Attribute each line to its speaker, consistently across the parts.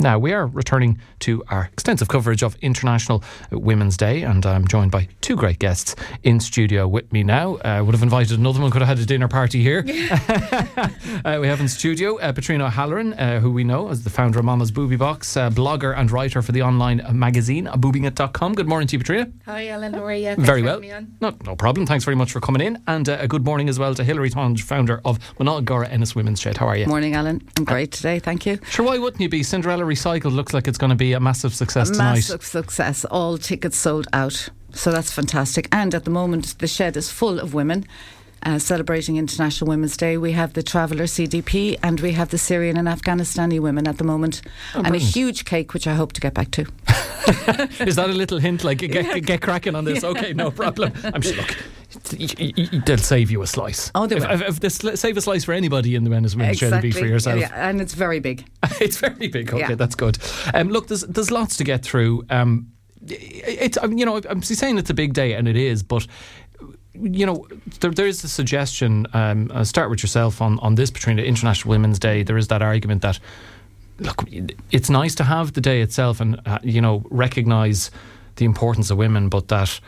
Speaker 1: Now, we are returning to our extensive coverage of International Women's Day, and I'm joined by two great guests in studio with me now. I uh, would have invited another one, could have had a dinner party here. uh, we have in studio uh, Patrina O'Halloran, uh, who we know as the founder of Mama's Booby Box, uh, blogger and writer for the online magazine, boobingit.com. Good morning to you, Patrina.
Speaker 2: Hi, Alan. How are you? Thanks
Speaker 1: very well. No, no problem. Thanks very much for coming in. And uh, a good morning as well to Hilary Tonge, founder of Monagora Ennis Women's Shed. How are you?
Speaker 3: Morning, Alan. I'm great today. Thank you.
Speaker 1: Sure, why wouldn't you be? Cinderella Recycled looks like it's going to be a massive success
Speaker 3: a
Speaker 1: tonight.
Speaker 3: Massive success. All tickets sold out. So that's fantastic. And at the moment, the shed is full of women. Uh, celebrating International Women's Day. We have the Traveller CDP and we have the Syrian and Afghanistani women at the moment.
Speaker 1: Oh,
Speaker 3: and
Speaker 1: brilliant.
Speaker 3: a huge cake, which I hope to get back to.
Speaker 1: Is that a little hint like get, get, get cracking on this? Okay, no problem. I'm sure, look, y- y- y- they'll save you a slice.
Speaker 3: Oh, they will.
Speaker 1: if, if they save a slice for anybody in the men's Women's it'd be for yourself.
Speaker 3: Yeah, and it's very big.
Speaker 1: it's very big. Okay,
Speaker 3: Yeah.
Speaker 1: that's good. Um, look, there's there's lots to get through. Um, it's um, you know I'm saying it's a big day, and it is, but. You know, there, there is a suggestion. Um, I'll start with yourself on, on this, Patrina, International Women's Day. There is that argument that, look, it's nice to have the day itself and, uh, you know, recognise the importance of women, but that,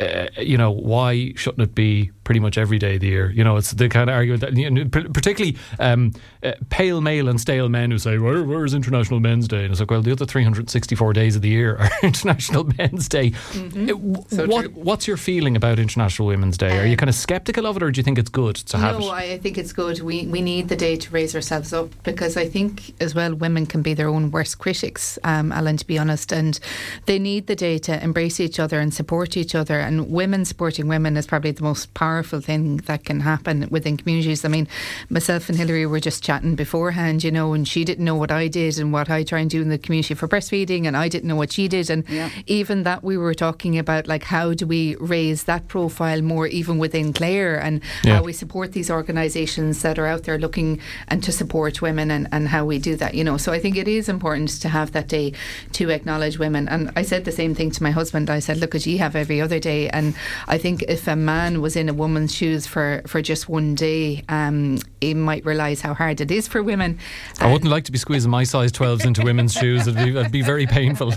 Speaker 1: uh, you know, why shouldn't it be pretty much every day of the year? You know, it's the kind of argument that, you know, particularly um, uh, pale male and stale men who say, Where, where's International Men's Day? And it's like, well, the other 364 days of the year are International Men's Day. Uh, w-
Speaker 2: So
Speaker 1: what, what's your feeling about International Women's Day? Are you
Speaker 2: Um,
Speaker 1: kind of sceptical of it or do you think it's good to have
Speaker 2: no,
Speaker 1: it?
Speaker 2: I, I think it's good. We we need the day to raise ourselves up because I think as well women can be their own worst critics, um, Alan, to be honest, and they need the day to embrace each other and support each other. And women supporting women is probably the most powerful thing that can happen within communities. I mean, myself and Hilary were just chatting beforehand, you know, and she didn't know what I did and what I try and do in the community for breastfeeding, and I didn't know what she did, and
Speaker 3: Yeah.
Speaker 2: even that we were talking about like how do we raise that profile more even within Clare and
Speaker 1: Yeah.
Speaker 2: how we support these organisations that are out there looking and to support women and, and how we do that you know so I think it is important to have that day to acknowledge women and I said the same thing to my husband I said look at you have every other day and I think if a man was in a woman's shoes for, for just one day um, he might realise how hard it is for women
Speaker 1: I wouldn't like to be squeezing my size 12s into women's shoes. It'd be, it'd be very painful.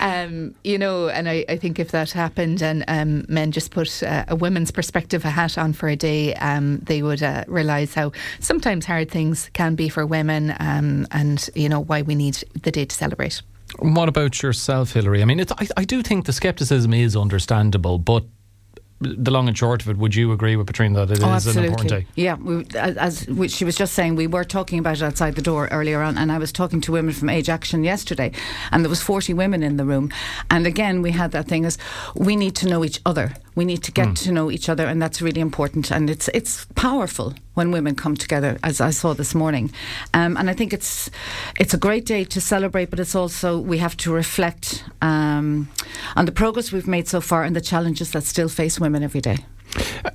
Speaker 2: um, you know, and I, I think if that happened and um, men just put uh, a women's perspective a hat on for a day, um, they would uh, realise how sometimes hard things can be for women um, and, you know, why we need the day to celebrate.
Speaker 1: What about yourself, Hilary? I mean, it's, I, I do think the scepticism is understandable, but the long and short of it, would you agree with Patrina that it oh, is
Speaker 3: oh,
Speaker 1: an
Speaker 3: absolutely.
Speaker 1: important day?
Speaker 3: Yeah, we, as, as which she was just saying, we were talking about it outside the door earlier on, and I was talking to women from Age Action yesterday, and there was 40 women in the room, and again we had that thing as we need to know each other. We need to get to know each other, and that's really important. And it's it's powerful when women come together, as I saw this morning. Um, and I think it's it's a great day to celebrate, but it's also we have to reflect um, on the progress we've made so far and the challenges that still face women every day.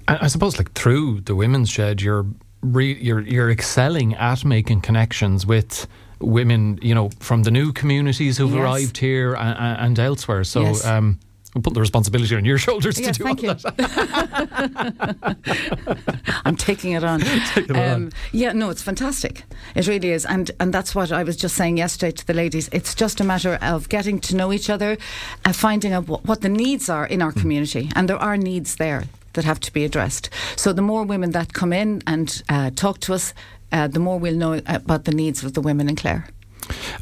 Speaker 1: I, I suppose, like through the women's shed, you're re, you're you're excelling at making connections with women, you know, from the new communities who've
Speaker 3: Yes.
Speaker 1: arrived here and, and elsewhere. So.
Speaker 3: Yes.
Speaker 1: Um, We'll put the responsibility on your shoulders
Speaker 3: Yes,
Speaker 1: to do
Speaker 3: thank
Speaker 1: all
Speaker 3: you.
Speaker 1: that.
Speaker 3: I'm taking it on.
Speaker 1: it on.
Speaker 3: Yeah, no, it's fantastic. It really is, and and that's what I was just saying yesterday to the ladies. It's just a matter of getting to know each other, and finding out what, what the needs are in our community, and there are needs there that have to be addressed. So the more women that come in and uh, talk to us, uh, the more we'll know about the needs of the women in Clare.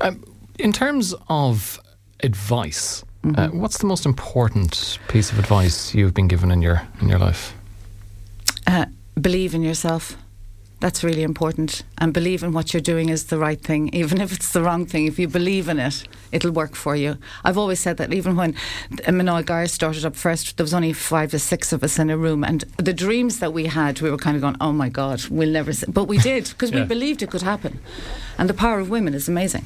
Speaker 1: Um, in terms of advice,
Speaker 3: Mm-hmm.
Speaker 1: uh, what's the most important piece of advice you've been given in your in your life?
Speaker 3: Uh, believe in yourself. That's really important. And believe in what you're doing is the right thing, even if it's the wrong thing. If you believe in it, it'll work for you. I've always said that even when Manoy Gar started up first, there was only five or six of us in a room. And the dreams that we had, we were kind of going, oh my God, we'll never. See. But we did, because
Speaker 1: Yeah.
Speaker 3: we believed it could happen. And the power of women is amazing.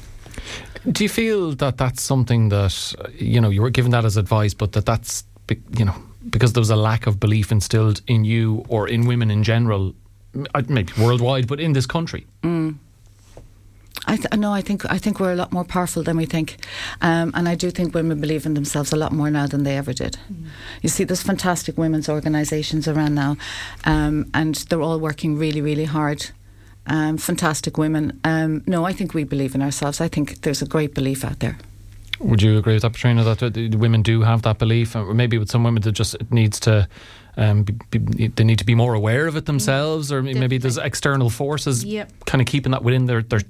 Speaker 1: Do you feel that that's something that you know you were given that as advice, but that that's you know because there was a lack of belief instilled in you or in women in general, uh, maybe worldwide, but in this country?
Speaker 3: I th- no, I think I think we're a lot more powerful than we think, um, and I do think women believe in themselves a lot more now than they ever did. You see, there's fantastic women's organisations around now, um, and they're all working really, really hard. Um, fantastic women. Um, no, I think we believe in ourselves. I think there's a great belief out there.
Speaker 1: Would you agree with that, Patrina? That the women do have that belief, or maybe with some women that just needs to. Um, be, be, they need to be more aware of it themselves, or
Speaker 2: Definitely.
Speaker 1: maybe there's external forces
Speaker 2: Yep.
Speaker 1: kind of keeping that within their, their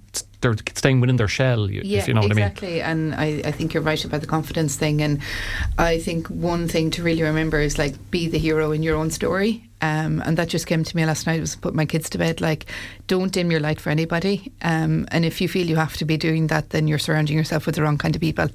Speaker 1: they're staying within their shell. you-
Speaker 2: Yeah,
Speaker 1: you know what I mean.
Speaker 2: exactly. And I, I think you're right about the confidence thing. And I think one thing to really remember is like be the hero in your own story. Um, and that just came to me last night. Was put my kids to bed. Like, don't dim your light for anybody. Um, and if you feel you have to be doing that, then you're surrounding yourself with the wrong kind of people.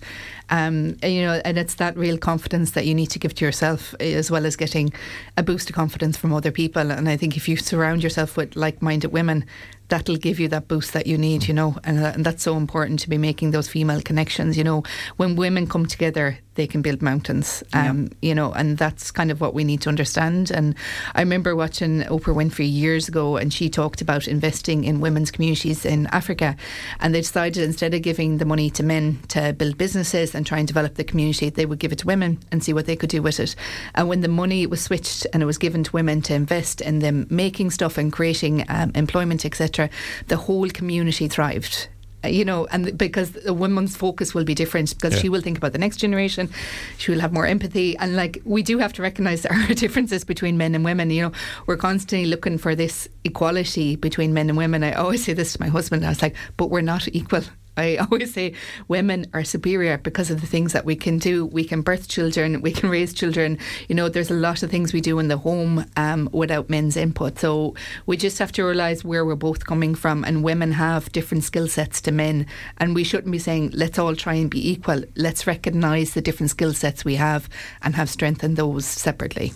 Speaker 2: Um, and, you know, and it's that real confidence that you need to give to yourself, eh, as well as getting a boost of confidence from other people. And I think if you surround yourself with like-minded women, that'll give you that boost that you need, you know, and, uh, and that's so important to be making those female connections. You know, when women come together, they can build mountains, um, you know, and that's kind of what we need to understand. And I remember watching Oprah Winfrey years ago, and she talked about investing in women's communities in Africa, and they decided instead of giving the money to men to build businesses and try and develop the community, they would give it to women and see what they could do with it. And when the money was switched and it was given to women to invest in them making stuff and creating um, employment, etc., the whole community thrived. You know, and because a woman's focus will be different because
Speaker 1: Yeah.
Speaker 2: she will think about the next generation, she will have more empathy, and like we do have to recognise there are differences between men and women. You know, we're constantly looking for this equality between men and women. I always say this to my husband. I was like, but we're not equal. I always say women are superior because of the things that we can do. We can birth children, we can raise children. You know, there's a lot of things we do in the home um, without men's input. So we just have to realise where we're both coming from. And women have different skill sets to men. And we shouldn't be saying, let's all try and be equal. Let's recognise the different skill sets we have and have strengthened those separately.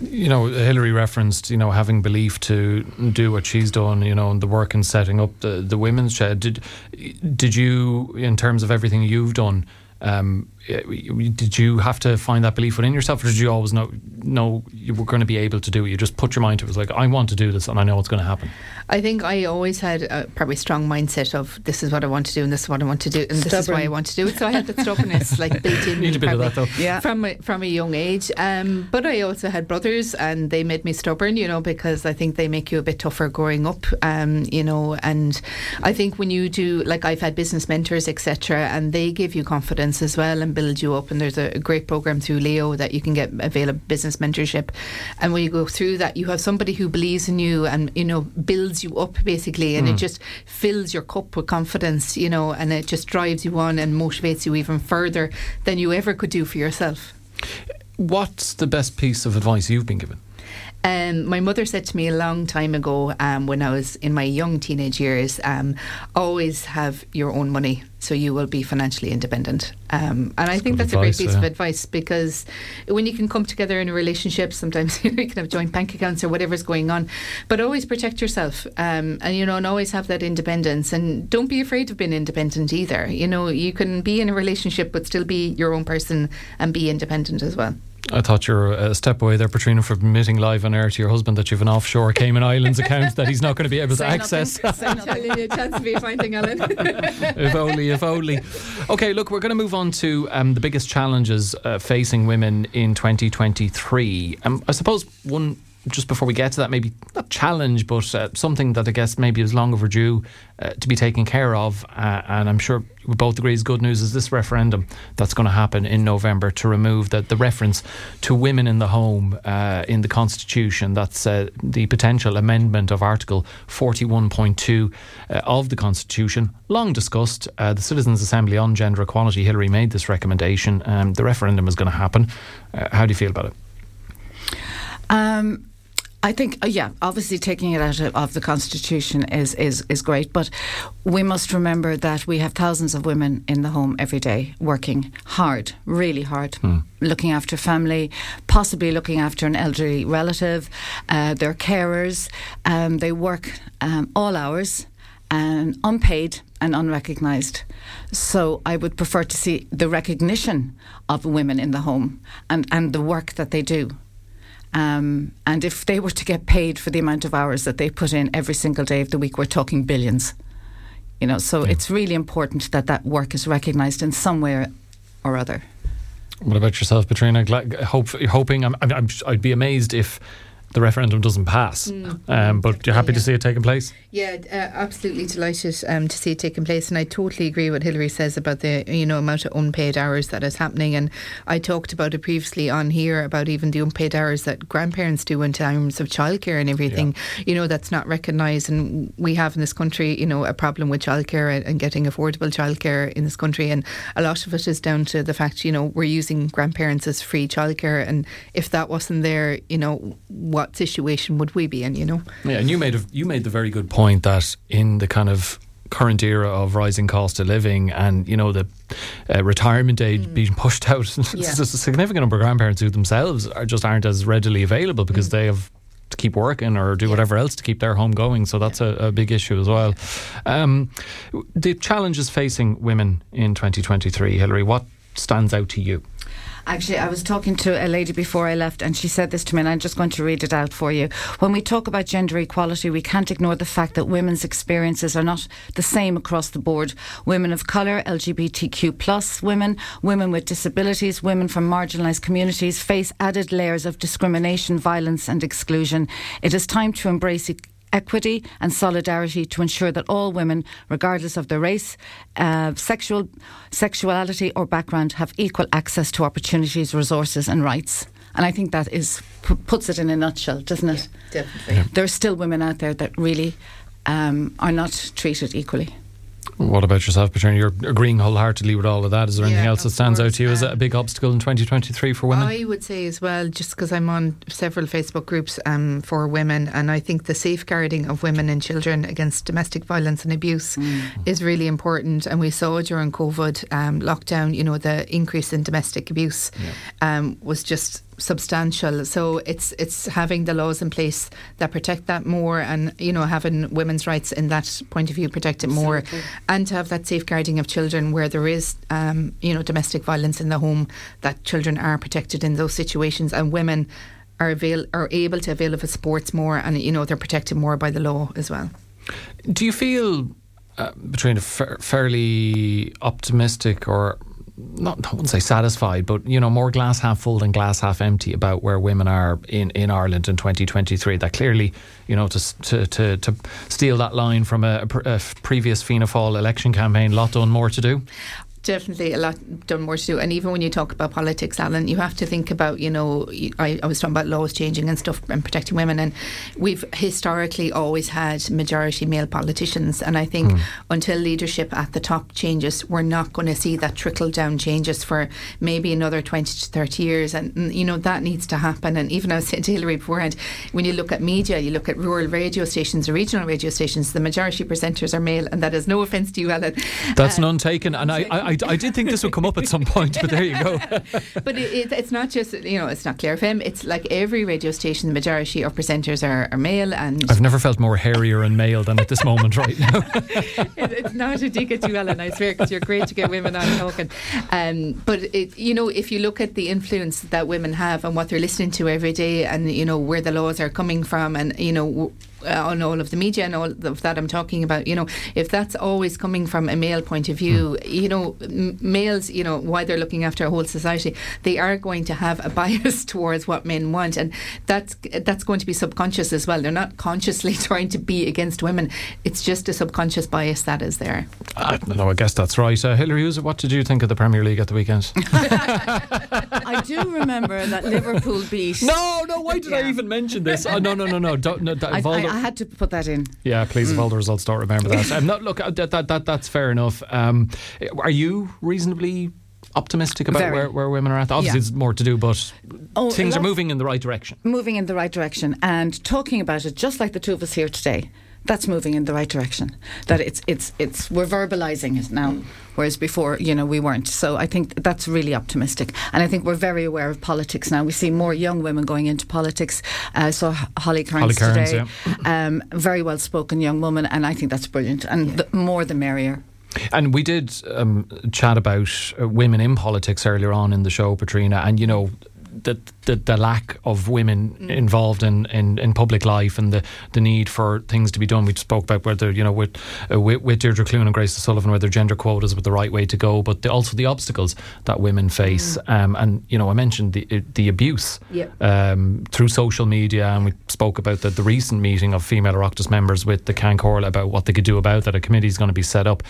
Speaker 1: You know, Hillary referenced, you know, having belief to do what she's done, you know, and the work in setting up the, the women's shed. Did did you, in terms of everything you've done, um, did you have to find that belief within yourself, or did you always know know you were going to be able to do it? You just put your mind to it. It was like, I want to do this, and I know it's going to happen.
Speaker 2: I think I always had a probably strong mindset of this is what I want to do and this is what I want to do and this is why I want to do it. So I had that stubbornness like built in.
Speaker 1: Need
Speaker 2: me
Speaker 1: a bit of that, though.
Speaker 3: Yeah.
Speaker 2: From a, from a young age, um, but I also had brothers and they made me stubborn, you know, because I think they make you a bit tougher growing up, um, you know. And I think when you do, like I've had business mentors, etc., and they give you confidence as well and build you up. And there's a, a great program through Leo that you can get available business mentorship. And when you go through that, you have somebody who believes in you and you know builds you up basically, and it hmm. just fills your cup with confidence, you know, and it just drives you on and motivates you even further than you ever could do for yourself.
Speaker 1: What's the best piece of advice you've been given?
Speaker 2: Um, my mother said to me a long time ago, um, when I was in my young teenage years, um, always have your own money so you will be financially independent. Um, and I think that's a great
Speaker 1: advice,
Speaker 2: piece of advice because when you can come together in a relationship, sometimes you can have joint bank accounts or whatever's going on, but always protect yourself um, and, you know, and always have that independence. And don't be afraid of being independent either. You know, you can be in a relationship but still be your own person and be independent as well.
Speaker 1: I thought you were a step away there, Patrina, for admitting live on air to your husband that you've an offshore Cayman Islands account that he's not going to be able to
Speaker 3: Say
Speaker 1: access.
Speaker 3: nothing. Say nothing.
Speaker 2: a chance to be a fine thing, Alan.
Speaker 1: if only, if only. Okay, look, we're going to move on to um, the biggest challenges uh, facing women in 2023. Um, I suppose one, just before we get to that, maybe not challenge, but uh, something that I guess maybe is long overdue uh, to be taken care of. Uh, and I'm sure we both agree is good news is this referendum that's going to happen in November to remove the, the reference to women in the home uh, in the Constitution. That's uh, the potential amendment of Article 41.2 uh, of the Constitution. Long discussed. The Citizens' Assembly on Gender Equality, Hillary made this recommendation. Um, the referendum is going to happen. How do you feel about it?
Speaker 3: Um, I think, uh, yeah, obviously taking it out of, of the constitution is, is is great, but we must remember that we have thousands of women in the home every day working hard, really hard, looking after family, possibly looking after an elderly relative. Uh, they're carers. Um, they work um, all hours and unpaid and unrecognised. So I would prefer to see the recognition of women in the home and, and the work that they do. Um, and if they were to get paid for the amount of hours that they put in every single day of the week, we're talking billions. You know, so it's really important that that work is recognised in some way or other.
Speaker 1: What about yourself, Patrina? Gla- hope, hoping, I'm, I'm, I'd be amazed if the referendum doesn't pass.
Speaker 2: Mm.
Speaker 1: Um, but you're happy to see it taking place?
Speaker 2: Yeah, uh, absolutely delighted um, to see it taking place, and I totally agree what Hillary says about the you know amount of unpaid hours that is happening. And I talked about it previously on here about even the unpaid hours that grandparents do in terms of childcare and everything. You know that's not recognised, and we have in this country you know a problem with childcare and, and getting affordable childcare in this country, and a lot of it is down to the fact you know we're using grandparents as free childcare, and if that wasn't there, you know what situation would we be in? You know.
Speaker 1: Yeah, and you made a, you made the very good point that in the kind of current era of rising cost of living and you know the uh, retirement age being pushed out,
Speaker 2: Mm. Yeah.
Speaker 1: there's a significant number of grandparents who themselves are just aren't as readily available because they have to keep working or do
Speaker 2: Mm. Yeah.
Speaker 1: whatever else to keep their home going. So that's a, a big issue as well. Um, the challenges facing women in 2023, Hilary, what stands out to you?
Speaker 3: Actually, I was talking to a lady before I left, and she said this to me, and I'm just going to read it out for you. When we talk about gender equality, we can't ignore the fact that women's experiences are not the same across the board. Women of colour, LGBTQ plus women, women with disabilities, women from marginalised communities face added layers of discrimination, violence, and exclusion. It is time to embrace equity and solidarity to ensure that all women, regardless of their race, uh, sexual sexuality or background, have equal access to opportunities, resources, and rights. And I think that is p- puts it in a nutshell, doesn't it?
Speaker 2: Definitely.
Speaker 3: There are still women out there that really um, are not treated equally.
Speaker 1: What about yourself, Patrina? You're agreeing wholeheartedly with all of that. Is there anything
Speaker 2: Yeah,
Speaker 1: else that
Speaker 2: of
Speaker 1: stands out to you as a
Speaker 2: Um,
Speaker 1: big obstacle in 2023 for women?
Speaker 2: I would say as well, just because I'm on several Facebook groups um, for women, and I think the safeguarding of women and children against domestic violence and abuse is really important. And we saw during COVID um, lockdown, you know, the increase in domestic abuse um, was just substantial. So it's it's having the laws in place that protect that more, and you know, having women's rights in that point of view protected more, and to have that safeguarding of children where there is, um, you know, domestic violence in the home, that children are protected in those situations, and women are avail- are able to avail of the supports more, and you know, they're protected more by the law as well.
Speaker 1: Do you feel, uh, between a fa- fairly optimistic or not, I wouldn't say satisfied, but you know, more glass half full than glass half empty about where women are in, in Ireland in 2023? That clearly, you know, to to to, to steal that line from a, a, previous Fianna Fáil election campaign, lot done, more to do.
Speaker 2: Definitely a lot done more to do. And even when you talk about politics, Alan, you have to think about, you know, I, I was talking about laws changing and stuff and protecting women. And we've historically always had majority male politicians. And I think until leadership at the top changes, we're not going to see that trickle down changes for maybe another 20 to 30 years. And, mm, you know, that needs to happen. And even I was saying to Hillary beforehand, when you look at media, you look at rural radio stations or regional radio stations, the majority presenters are male. And that is no offence to you, Alan.
Speaker 1: That's
Speaker 2: Uh,
Speaker 1: none taken, and I, I, I, I did think this would come up at some point, but there you go.
Speaker 2: but it, it, it's not just you know it's not Clare FM. It's like every radio station. The majority of presenters are, are male, and
Speaker 1: I've never felt more hairier and male than at this moment right now.
Speaker 2: it, it's not a dig at you, Alan. I swear, because you're great to get women on talking. Um, but it, you know, if you look at the influence that women have and what they're listening to every day, and you know where the laws are coming from, and you know. W- uh, on all of the media and all of that I'm talking about, you know, if that's always coming from a male point of view, you know, m- males, you know, why they're looking after a whole society, they are going to have a bias towards what men want, and that's that's going to be subconscious as well. They're not consciously trying to be against women; it's just a subconscious bias that is there.
Speaker 1: I don't I guess that's right. Uh, Hilary, who's- what did you think of the Premier League at the weekend?
Speaker 3: I do remember that Liverpool beat.
Speaker 1: no, no, why did I even mention this? Oh, no, no, no, no. Don't, no that,
Speaker 3: I,
Speaker 1: of
Speaker 3: I,
Speaker 1: the-
Speaker 3: I had to put that in.
Speaker 1: yeah, please, if all the results don't remember that. Um, no, look, that, that, that, that's fair enough. Um, are you reasonably optimistic about
Speaker 3: Very.
Speaker 1: where, where women are at? Obviously,
Speaker 3: Yeah.
Speaker 1: there's more to do, but
Speaker 3: Oh,
Speaker 1: things are moving in the right direction.
Speaker 3: moving in the right direction and talking about it just like the two of us here today that's moving in the right direction. That it's it's it's we're verbalizing it now whereas before you know we weren't. So i think that's really optimistic. And i think we're very aware of politics now. We see more young women going into politics. Uh, so Holly Cairns
Speaker 1: Holly Cairns,
Speaker 3: today. um, very well spoken young woman and i think that's brilliant. And the more the merrier.
Speaker 1: And we did um, chat about uh, women in politics earlier on in the show, Patrina, and you know. the, the, the lack of women mm. involved in, in, in public life and the, the need for things to be done. We spoke about whether you know with uh, with, with Deirdre Clune and Grace Sullivan whether gender quotas were the right way to go, but the, also the obstacles that women face. Mm. Um, and you know I mentioned the uh, the abuse
Speaker 2: yep.
Speaker 1: um, through social media, and we spoke about the, the recent meeting of female Oireachtas members with the Ceann Comhairle about what they could do about that. A committee is going to be set up.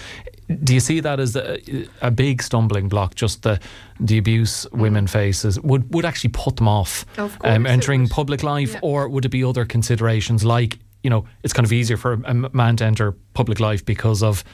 Speaker 1: Do you see that as a, a big stumbling block? Just the the abuse mm. women faces would would actually put them off
Speaker 2: um,
Speaker 1: entering public life, yeah. or would it be other considerations like you know it's kind of easier for a man to enter public life because of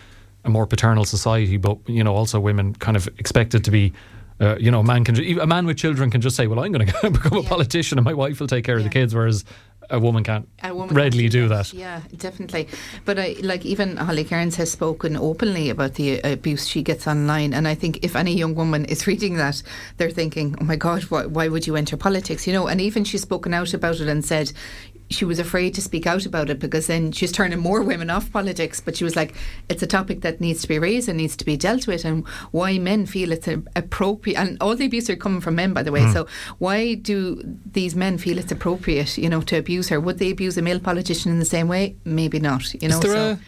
Speaker 1: a more paternal society, but you know also women kind of expected to be. Uh, you know, a man can a man with children can just say, "Well, I'm going to become a politician, and my wife will take care yeah. of the kids." Whereas a woman can't a woman readily can't do, do that. that.
Speaker 2: Yeah, definitely. But I, like even Holly Cairns has spoken openly about the abuse she gets online, and I think if any young woman is reading that, they're thinking, "Oh my God, why, why would you enter politics?" You know, and even she's spoken out about it and said, she was afraid to speak out about it because then she's turning more women off politics. But she was like, it's a topic that needs to be raised and needs to be dealt with, and why men feel it's appropriate. And all the abuse are coming from men, by the way. Mm. So why do these men feel it's appropriate, you know, to abuse her? Would they abuse a male politician in the same way? Maybe not. You know.
Speaker 1: Is there so. a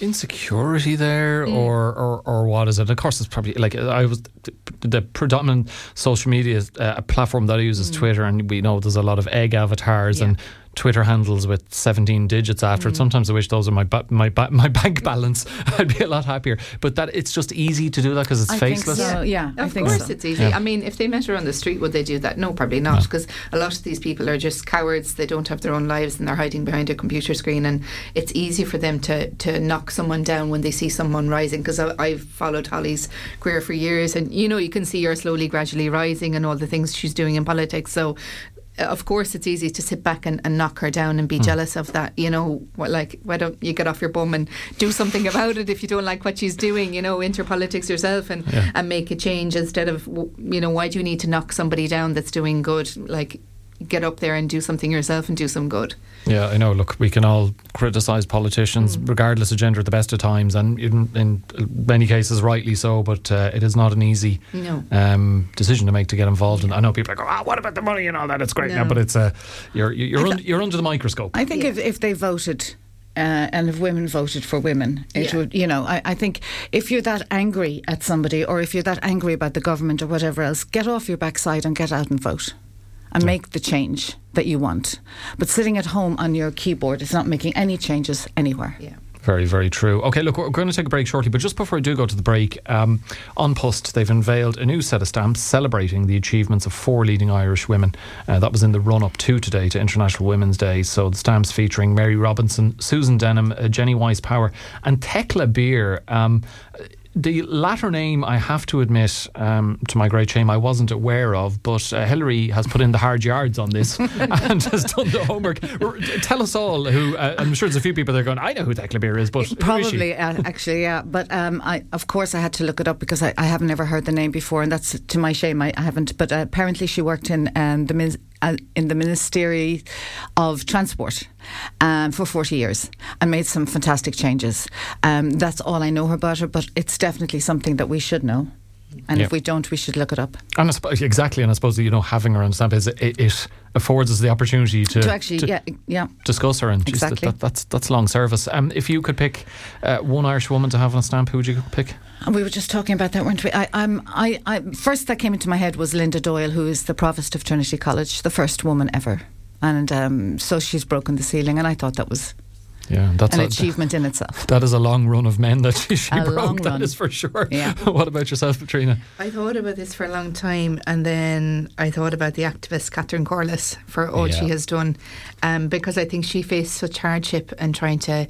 Speaker 1: insecurity there, mm. or, or or what is it? Of course, it's probably like I was the predominant social media uh, platform that I use is mm. Twitter, and we know there's a lot of egg avatars yeah. and Twitter handles with 17 digits after mm. it. Sometimes I wish those are my ba- my ba- my bank balance. I'd be a lot happier. But that it's just easy to do that because it's
Speaker 3: I
Speaker 1: faceless.
Speaker 3: So. Yeah,
Speaker 2: of course so. it's easy. Yeah. I mean, if they met her on the street, would they do that? No, probably not. Because no. a lot of these people are just cowards. They don't have their own lives and they're hiding behind a computer screen. And it's easy for them to to knock someone down when they see someone rising. Because I've followed Holly's career for years, and you know you can see her slowly, gradually rising, and all the things she's doing in politics. So of course it's easy to sit back and, and knock her down and be mm. jealous of that you know what, like why don't you get off your bum and do something about it if you don't like what she's doing you know enter politics yourself and yeah. and make a change instead of you know why do you need to knock somebody down that's doing good like get up there and do something yourself and do some good.
Speaker 1: Yeah, I know. Look, we can all criticise politicians, mm. regardless of gender, at the best of times, and in, in many cases, rightly so. But uh, it is not an easy
Speaker 2: no.
Speaker 1: um, decision to make to get involved. And I know people are going, "Ah, oh, what about the money and all that?" It's great no. now, but it's uh, you're you're un, you're under the microscope.
Speaker 3: I think yeah. if if they voted. Uh, and if women voted for women, it yeah. would, you know, I, I think if you're that angry at somebody or if you're that angry about the government or whatever else, get off your backside and get out and vote and make the change that you want. But sitting at home on your keyboard is not making any changes anywhere.
Speaker 2: Yeah.
Speaker 1: Very, very true. Okay, look, we're going to take a break shortly, but just before I do go to the break, um, An Post, they've unveiled a new set of stamps celebrating the achievements of four leading Irish women. Uh, that was in the run up to today, to International Women's Day. So the stamps featuring Mary Robinson, Susan Denham, uh, Jennie Wyse Power, and Thekla Beere. Um, the latter name, I have to admit, um, to my great shame, I wasn't aware of, but uh, Hilary has put in the hard yards on this and has done the homework. Tell us all who, uh, I'm sure there's a few people that are going, I know who Thekla Beere is, but
Speaker 3: probably, uh, actually, yeah. But um, I, of course, I had to look it up because I, I haven't ever heard the name before, and that's to my shame, I, I haven't. But uh, apparently, she worked in um, the in the Ministry of Transport um, for 40 years and made some fantastic changes. Um, that's all I know about her, but it's definitely something that we should know. And if we don't, we should look it up.
Speaker 1: And suppose, exactly, and I suppose you know having her on stamp is it, it affords us the opportunity to,
Speaker 3: to actually, to yeah, yeah,
Speaker 1: discuss her, and
Speaker 3: exactly.
Speaker 1: That, that, that's that's long service. Um, if you could pick uh, one Irish woman to have on a stamp, who would you pick?
Speaker 3: We were just talking about that, weren't we? I, I'm, I, I, first that came into my head was Linda Doyle, who is the provost of Trinity College, the first woman ever, and um, so she's broken the ceiling, and I thought that was
Speaker 1: yeah, that's
Speaker 3: an a, achievement in itself.
Speaker 1: That is a long run of men that she, she broke. That is for sure.
Speaker 3: Yeah.
Speaker 1: what about yourself, Patrina?
Speaker 2: I thought about this for a long time, and then I thought about the activist Catherine Corless for all yeah. she has done, um, because I think she faced such hardship and trying to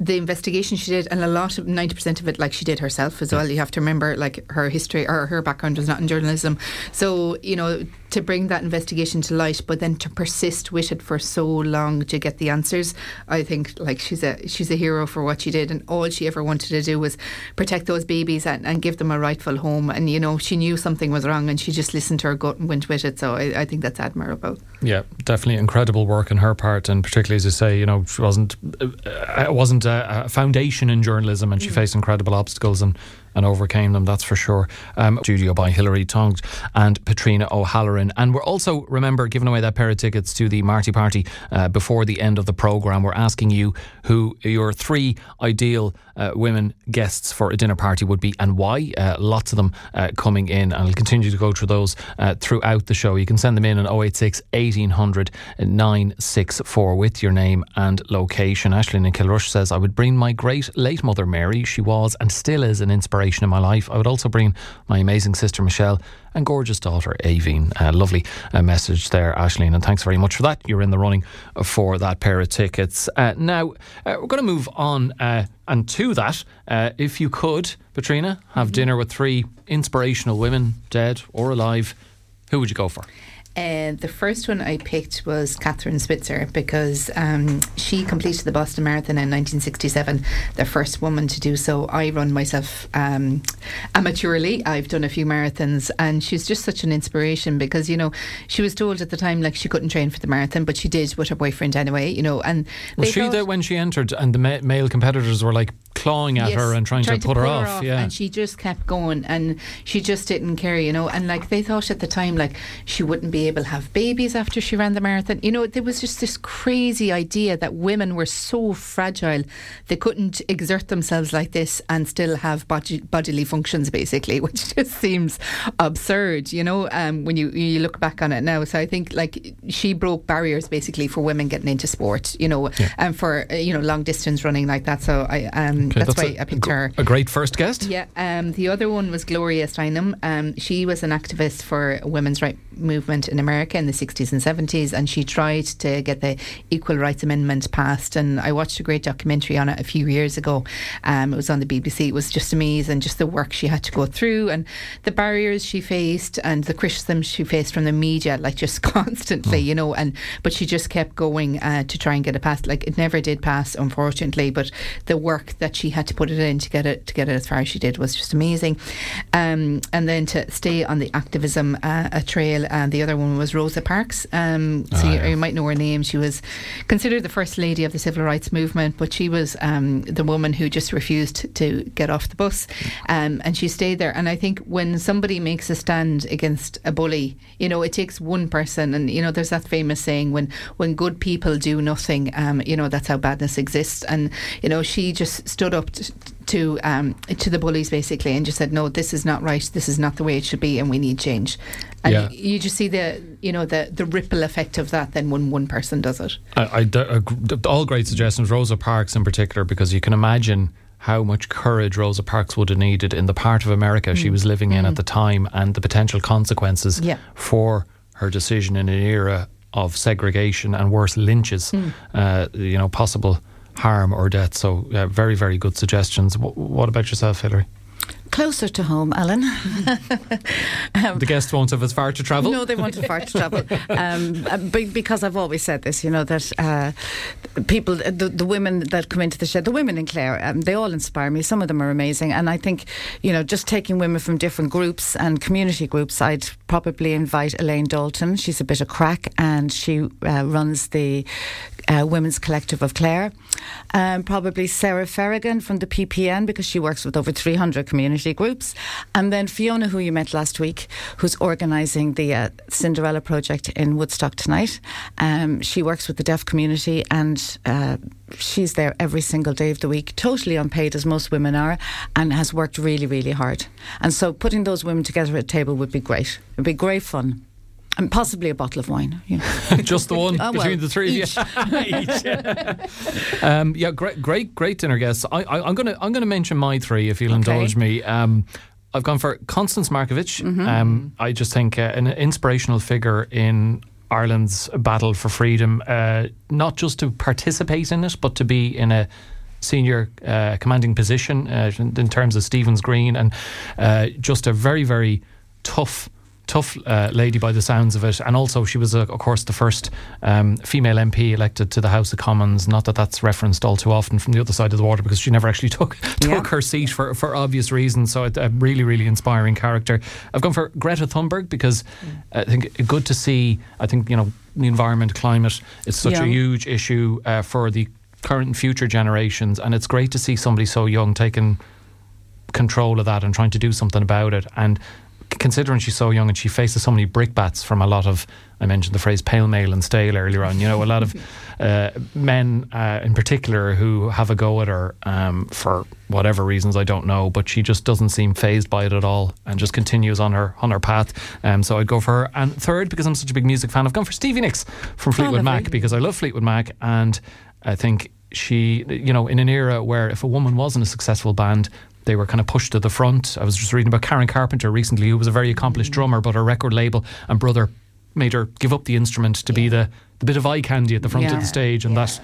Speaker 2: the investigation she did, and a lot of ninety percent of it, like she did herself as well. You have to remember, like her history or her background was not in journalism, so you know to bring that investigation to light, but then to persist with it for so long to get the answers. I think like she's a she's a hero for what she did, and all she ever wanted to do was protect those babies and, and give them a rightful home. And you know she knew something was wrong, and she just listened to her gut and went with it. So I, I think that's admirable.
Speaker 1: Yeah, definitely incredible work on her part, and particularly as you say, you know, she wasn't uh, it wasn't a, a foundation in journalism, and she mm. faced incredible obstacles and and overcame them, that's for sure. Um, studio by Hilary Tonge and Patrina O'Halloran. And we're also, remember, giving away that pair of tickets to the Marty Party uh, before the end of the programme. We're asking you who your three ideal uh, women guests for a dinner party would be and why. Uh, lots of them uh, coming in, and I'll continue to go through those uh, throughout the show. You can send them in on 086 1800 964 with your name and location. Ashley in Kilrush says, I would bring my great late mother Mary. She was and still is an inspiration in my life. I would also bring my amazing sister Michelle and gorgeous daughter Aveen. Uh, lovely uh, message there, Ashleen, and thanks very much for that. You're in the running for that pair of tickets. Uh, now, uh, we're going to move on uh, and to that. Uh, if you could, Patrina, have mm-hmm. dinner with three inspirational women, dead or alive, who would you go for?
Speaker 2: Uh, the first one I picked was Kathrine Switzer because um, she completed the Boston Marathon in 1967, the first woman to do so. I run myself um, amateurly. I've done a few marathons, and she's just such an inspiration because you know she was told at the time like she couldn't train for the marathon, but she did with her boyfriend anyway. You know, and
Speaker 1: was she there when she entered, and the ma- male competitors were like clawing at yes, her and trying, to, put, her, off. her, off. Yeah,
Speaker 2: and she just kept going, and she just didn't care. You know, and like they thought at the time like she wouldn't be able to have babies after she ran the marathon. You know, there was just this crazy idea that women were so fragile they couldn't exert themselves like this and still have body, bodily functions, basically, which just seems absurd. You know, um, when you you look back on it now. So I think like she broke barriers basically for women getting into sport. You know, yeah. and for uh, you know long distance running like that. So I um, okay, that's, that's, why a, I picked her.
Speaker 1: A great first guest.
Speaker 2: Yeah. Um, the other one was Gloria Steinem. Um, she was an activist for women's right movement in America in the 60s and 70s, and she tried to get the Equal Rights Amendment passed. And I watched a great documentary on it a few years ago. Um, it was on the BBC. It was just amazing, just the work she had to go through and the barriers she faced and the criticism she faced from the media, like just constantly, mm. you know. And but she just kept going uh, to try and get it passed. Like it never did pass, unfortunately. But the work that she had to put it in to get it to get it as far as she did was just amazing. Um, and then to stay on the activism uh, a trail, and uh, the other one was Rosa Parks. Um, so oh, you, yeah. you, might know her name. She was considered the first lady of the civil rights movement, but she was um, the woman who just refused to get off the bus, um, and she stayed there. And I think when somebody makes a stand against a bully, you know, it takes one person, and you know, there's that famous saying when when good people do nothing, um, you know, that's how badness exists. And you know, she just stood up. To, to um, to the bullies basically and just said no this is not right this is not the way it should be and we need change and yeah. you, you, just see the you know the the ripple effect of that then when one person does it
Speaker 1: I, I, all great suggestions Rosa Parks in particular because you can imagine how much courage Rosa Parks would have needed in the part of America mm. she was living in mm. at the time and the potential consequences yeah. for her decision in an era of segregation and worse lynches mm. uh, you know possible harm or death. So, uh, very, very good suggestions. W- what about yourself, Hilary?
Speaker 3: Closer to home, Alan.
Speaker 1: um, the guests won't have as far to travel.
Speaker 3: No, they won't have far to travel. Um, uh, because I've always said this, you know, that uh, people, the, the women that come into the shed, the women in Clare, um, they all inspire me. Some of them are amazing. And I think, you know, just taking women from different groups and community groups, I'd probably invite Elaine Dalton. She's a bit of crack and she uh, runs the uh, Women's Collective of Clare. Um, probably Sarah Ferrigan from the PPN because she works with over 300 community groups. And then Fiona, who you met last week, who's organising the uh, Cinderella project in Woodstock tonight. Um, she works with the deaf community and uh, she's there every single day of the week, totally unpaid as most women are, and has worked really, really hard. And so putting those women together at a table would be great. It would be great fun and possibly a bottle of wine. You
Speaker 1: know. Just the one oh, between well, the three
Speaker 3: each.
Speaker 1: of you. each. um, yeah, great, great, great dinner guests. I, am gonna, I'm gonna mention my three if you'll okay. indulge me. Um, I've gone for Constance Markievicz. Mm-hmm. Um, I just think uh, an inspirational figure in Ireland's battle for freedom, uh, not just to participate in it, but to be in a senior uh, commanding position uh, in terms of Stephen's Green, and uh, just a very, very tough tough uh, lady by the sounds of it. And also, she was, uh, of course, the first um, female MP elected to the House of Commons. Not that that's referenced all too often from the other side of the water because she never actually took took yeah. her seat for, for obvious reasons. So, a really, really inspiring character. I've gone for Greta Thunberg because mm. I think good to see, I think, you know, the environment, climate is such yeah. a huge issue uh, for the current and future generations. And it's great to see somebody so young taking control of that and trying to do something about it. And considering she's so young and she faces so many brickbats from a lot of, I mentioned the phrase pale male and stale earlier on, you know, a lot of uh, men uh, in particular who have a go at her um, for whatever reasons, I don't know, but she just doesn't seem phased by it at all and just continues on her on her path. Um, so I'd go for her. And third, because I'm such a big music fan, I've gone for Stevie Nicks from Fleetwood Mac because I love Fleetwood Mac and I think she, you know, in an era where if a woman wasn't a successful band, they were kind of pushed to the front. I was just reading about Karen Carpenter recently, who was a very accomplished drummer, but her record label and brother made her give up the instrument to be the, the bit of eye candy at the front
Speaker 3: Yeah.
Speaker 1: of the stage, and that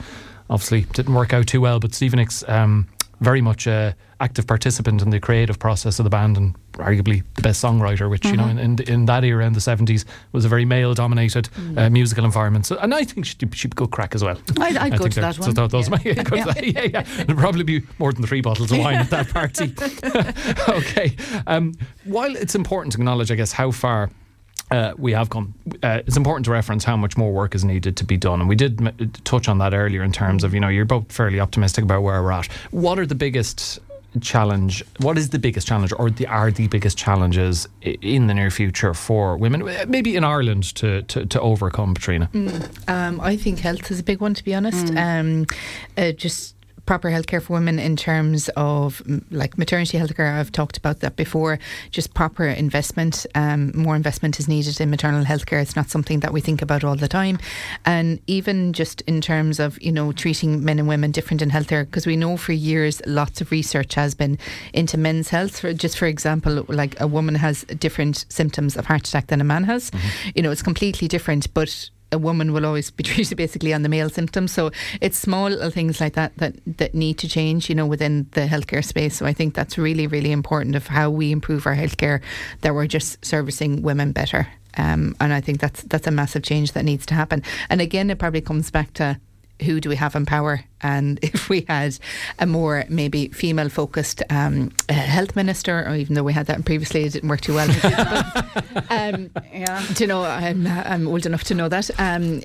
Speaker 1: obviously didn't work out too well. But Nicks, um, very much a active participant in the creative process of the band, and arguably the best songwriter. Which you know, in, in in that era in the seventies was a very male-dominated uh, musical environment. So, and I think she'd, she'd be good crack as well.
Speaker 3: I'd, I'd
Speaker 1: I
Speaker 3: go to that
Speaker 1: so
Speaker 3: one.
Speaker 1: tho- those
Speaker 3: Yeah.
Speaker 1: yeah, go to that. yeah, yeah. There'll probably be more than three bottles of wine at that party. okay. Um, while it's important to acknowledge, I guess, how far. Uh, we have come. Uh, it's important to reference how much more work is needed to be done, and we did m- touch on that earlier in terms of you know you're both fairly optimistic about where we're at. What are the biggest challenge? What is the biggest challenge, or the, are the biggest challenges in the near future for women, Uh, maybe in Ireland, to to, to overcome? Patrina.
Speaker 2: Um, I think health is a big one, to be honest. Um, uh, just proper healthcare for women in terms of like maternity healthcare. I've talked about that before. Just proper investment. Um, more investment is needed in maternal healthcare. It's not something that we think about all the time. And even just in terms of you know treating men and women different in healthcare, because we know for years lots of research has been into men's health. For, just for example, like a woman has different symptoms of heart attack than a man has. You know, it's completely different, but a woman will always be treated basically on the male symptoms. So it's small little things like that that that need to change, you know, within the healthcare space. So I think that's really really important of how we improve our healthcare that we're just servicing women better. Um, and I think that's that's a massive change that needs to happen. And again, it probably comes back to who do we have in power? And if we had a more maybe female focused um, uh, health minister, or even though we had that previously, it didn't work too well. But, um,
Speaker 3: Yeah.
Speaker 2: do you know, I'm, I'm old enough to know that. Um,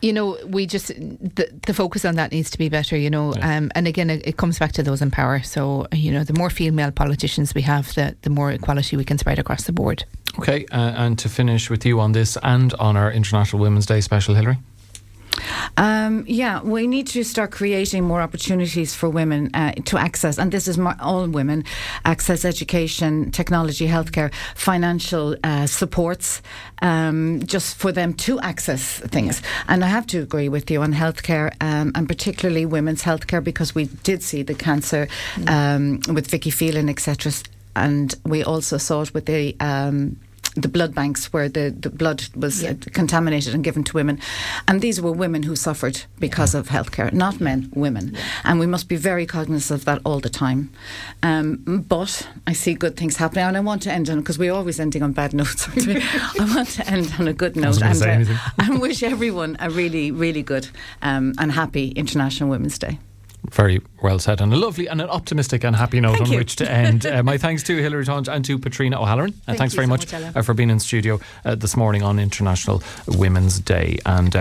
Speaker 2: you know, we just the, the focus on that needs to be better. You know,
Speaker 1: Yeah.
Speaker 2: um, and again, it, it comes back to those in power. So you know, the more female politicians we have, the the more equality we can spread across the board.
Speaker 1: Okay, uh, and to finish with you on this and on our International Women's Day special, Hillary.
Speaker 3: Um, yeah, we need to start creating more opportunities for women uh, to access, and this is mo- all women, access education, technology, healthcare, financial uh, supports, um, just for them to access things. And I have to agree with you on healthcare, um, and particularly women's healthcare, because we did see the cancer um, with Vicky Phelan, etc. And we also saw it with the. The blood banks where the, the blood was uh, contaminated and given to women. And these were women who suffered because of healthcare, not men, women. And we must be very cognizant of that all the time. Um, but I see good things happening, and I want to end on, because we're always ending on bad notes. I want to end on a good note and, uh, and wish everyone a really, really good um, and happy International Women's Day.
Speaker 1: Very well said, and a lovely and an optimistic and happy note
Speaker 3: Thank
Speaker 1: on
Speaker 3: you.
Speaker 1: which to end. uh, my thanks to Hilary Tonge and to Patrina O'Halloran. Uh,
Speaker 2: Thank
Speaker 1: thanks very
Speaker 2: so
Speaker 1: much,
Speaker 2: much,
Speaker 1: uh, for being in studio uh, this morning on International Women's Day. And uh,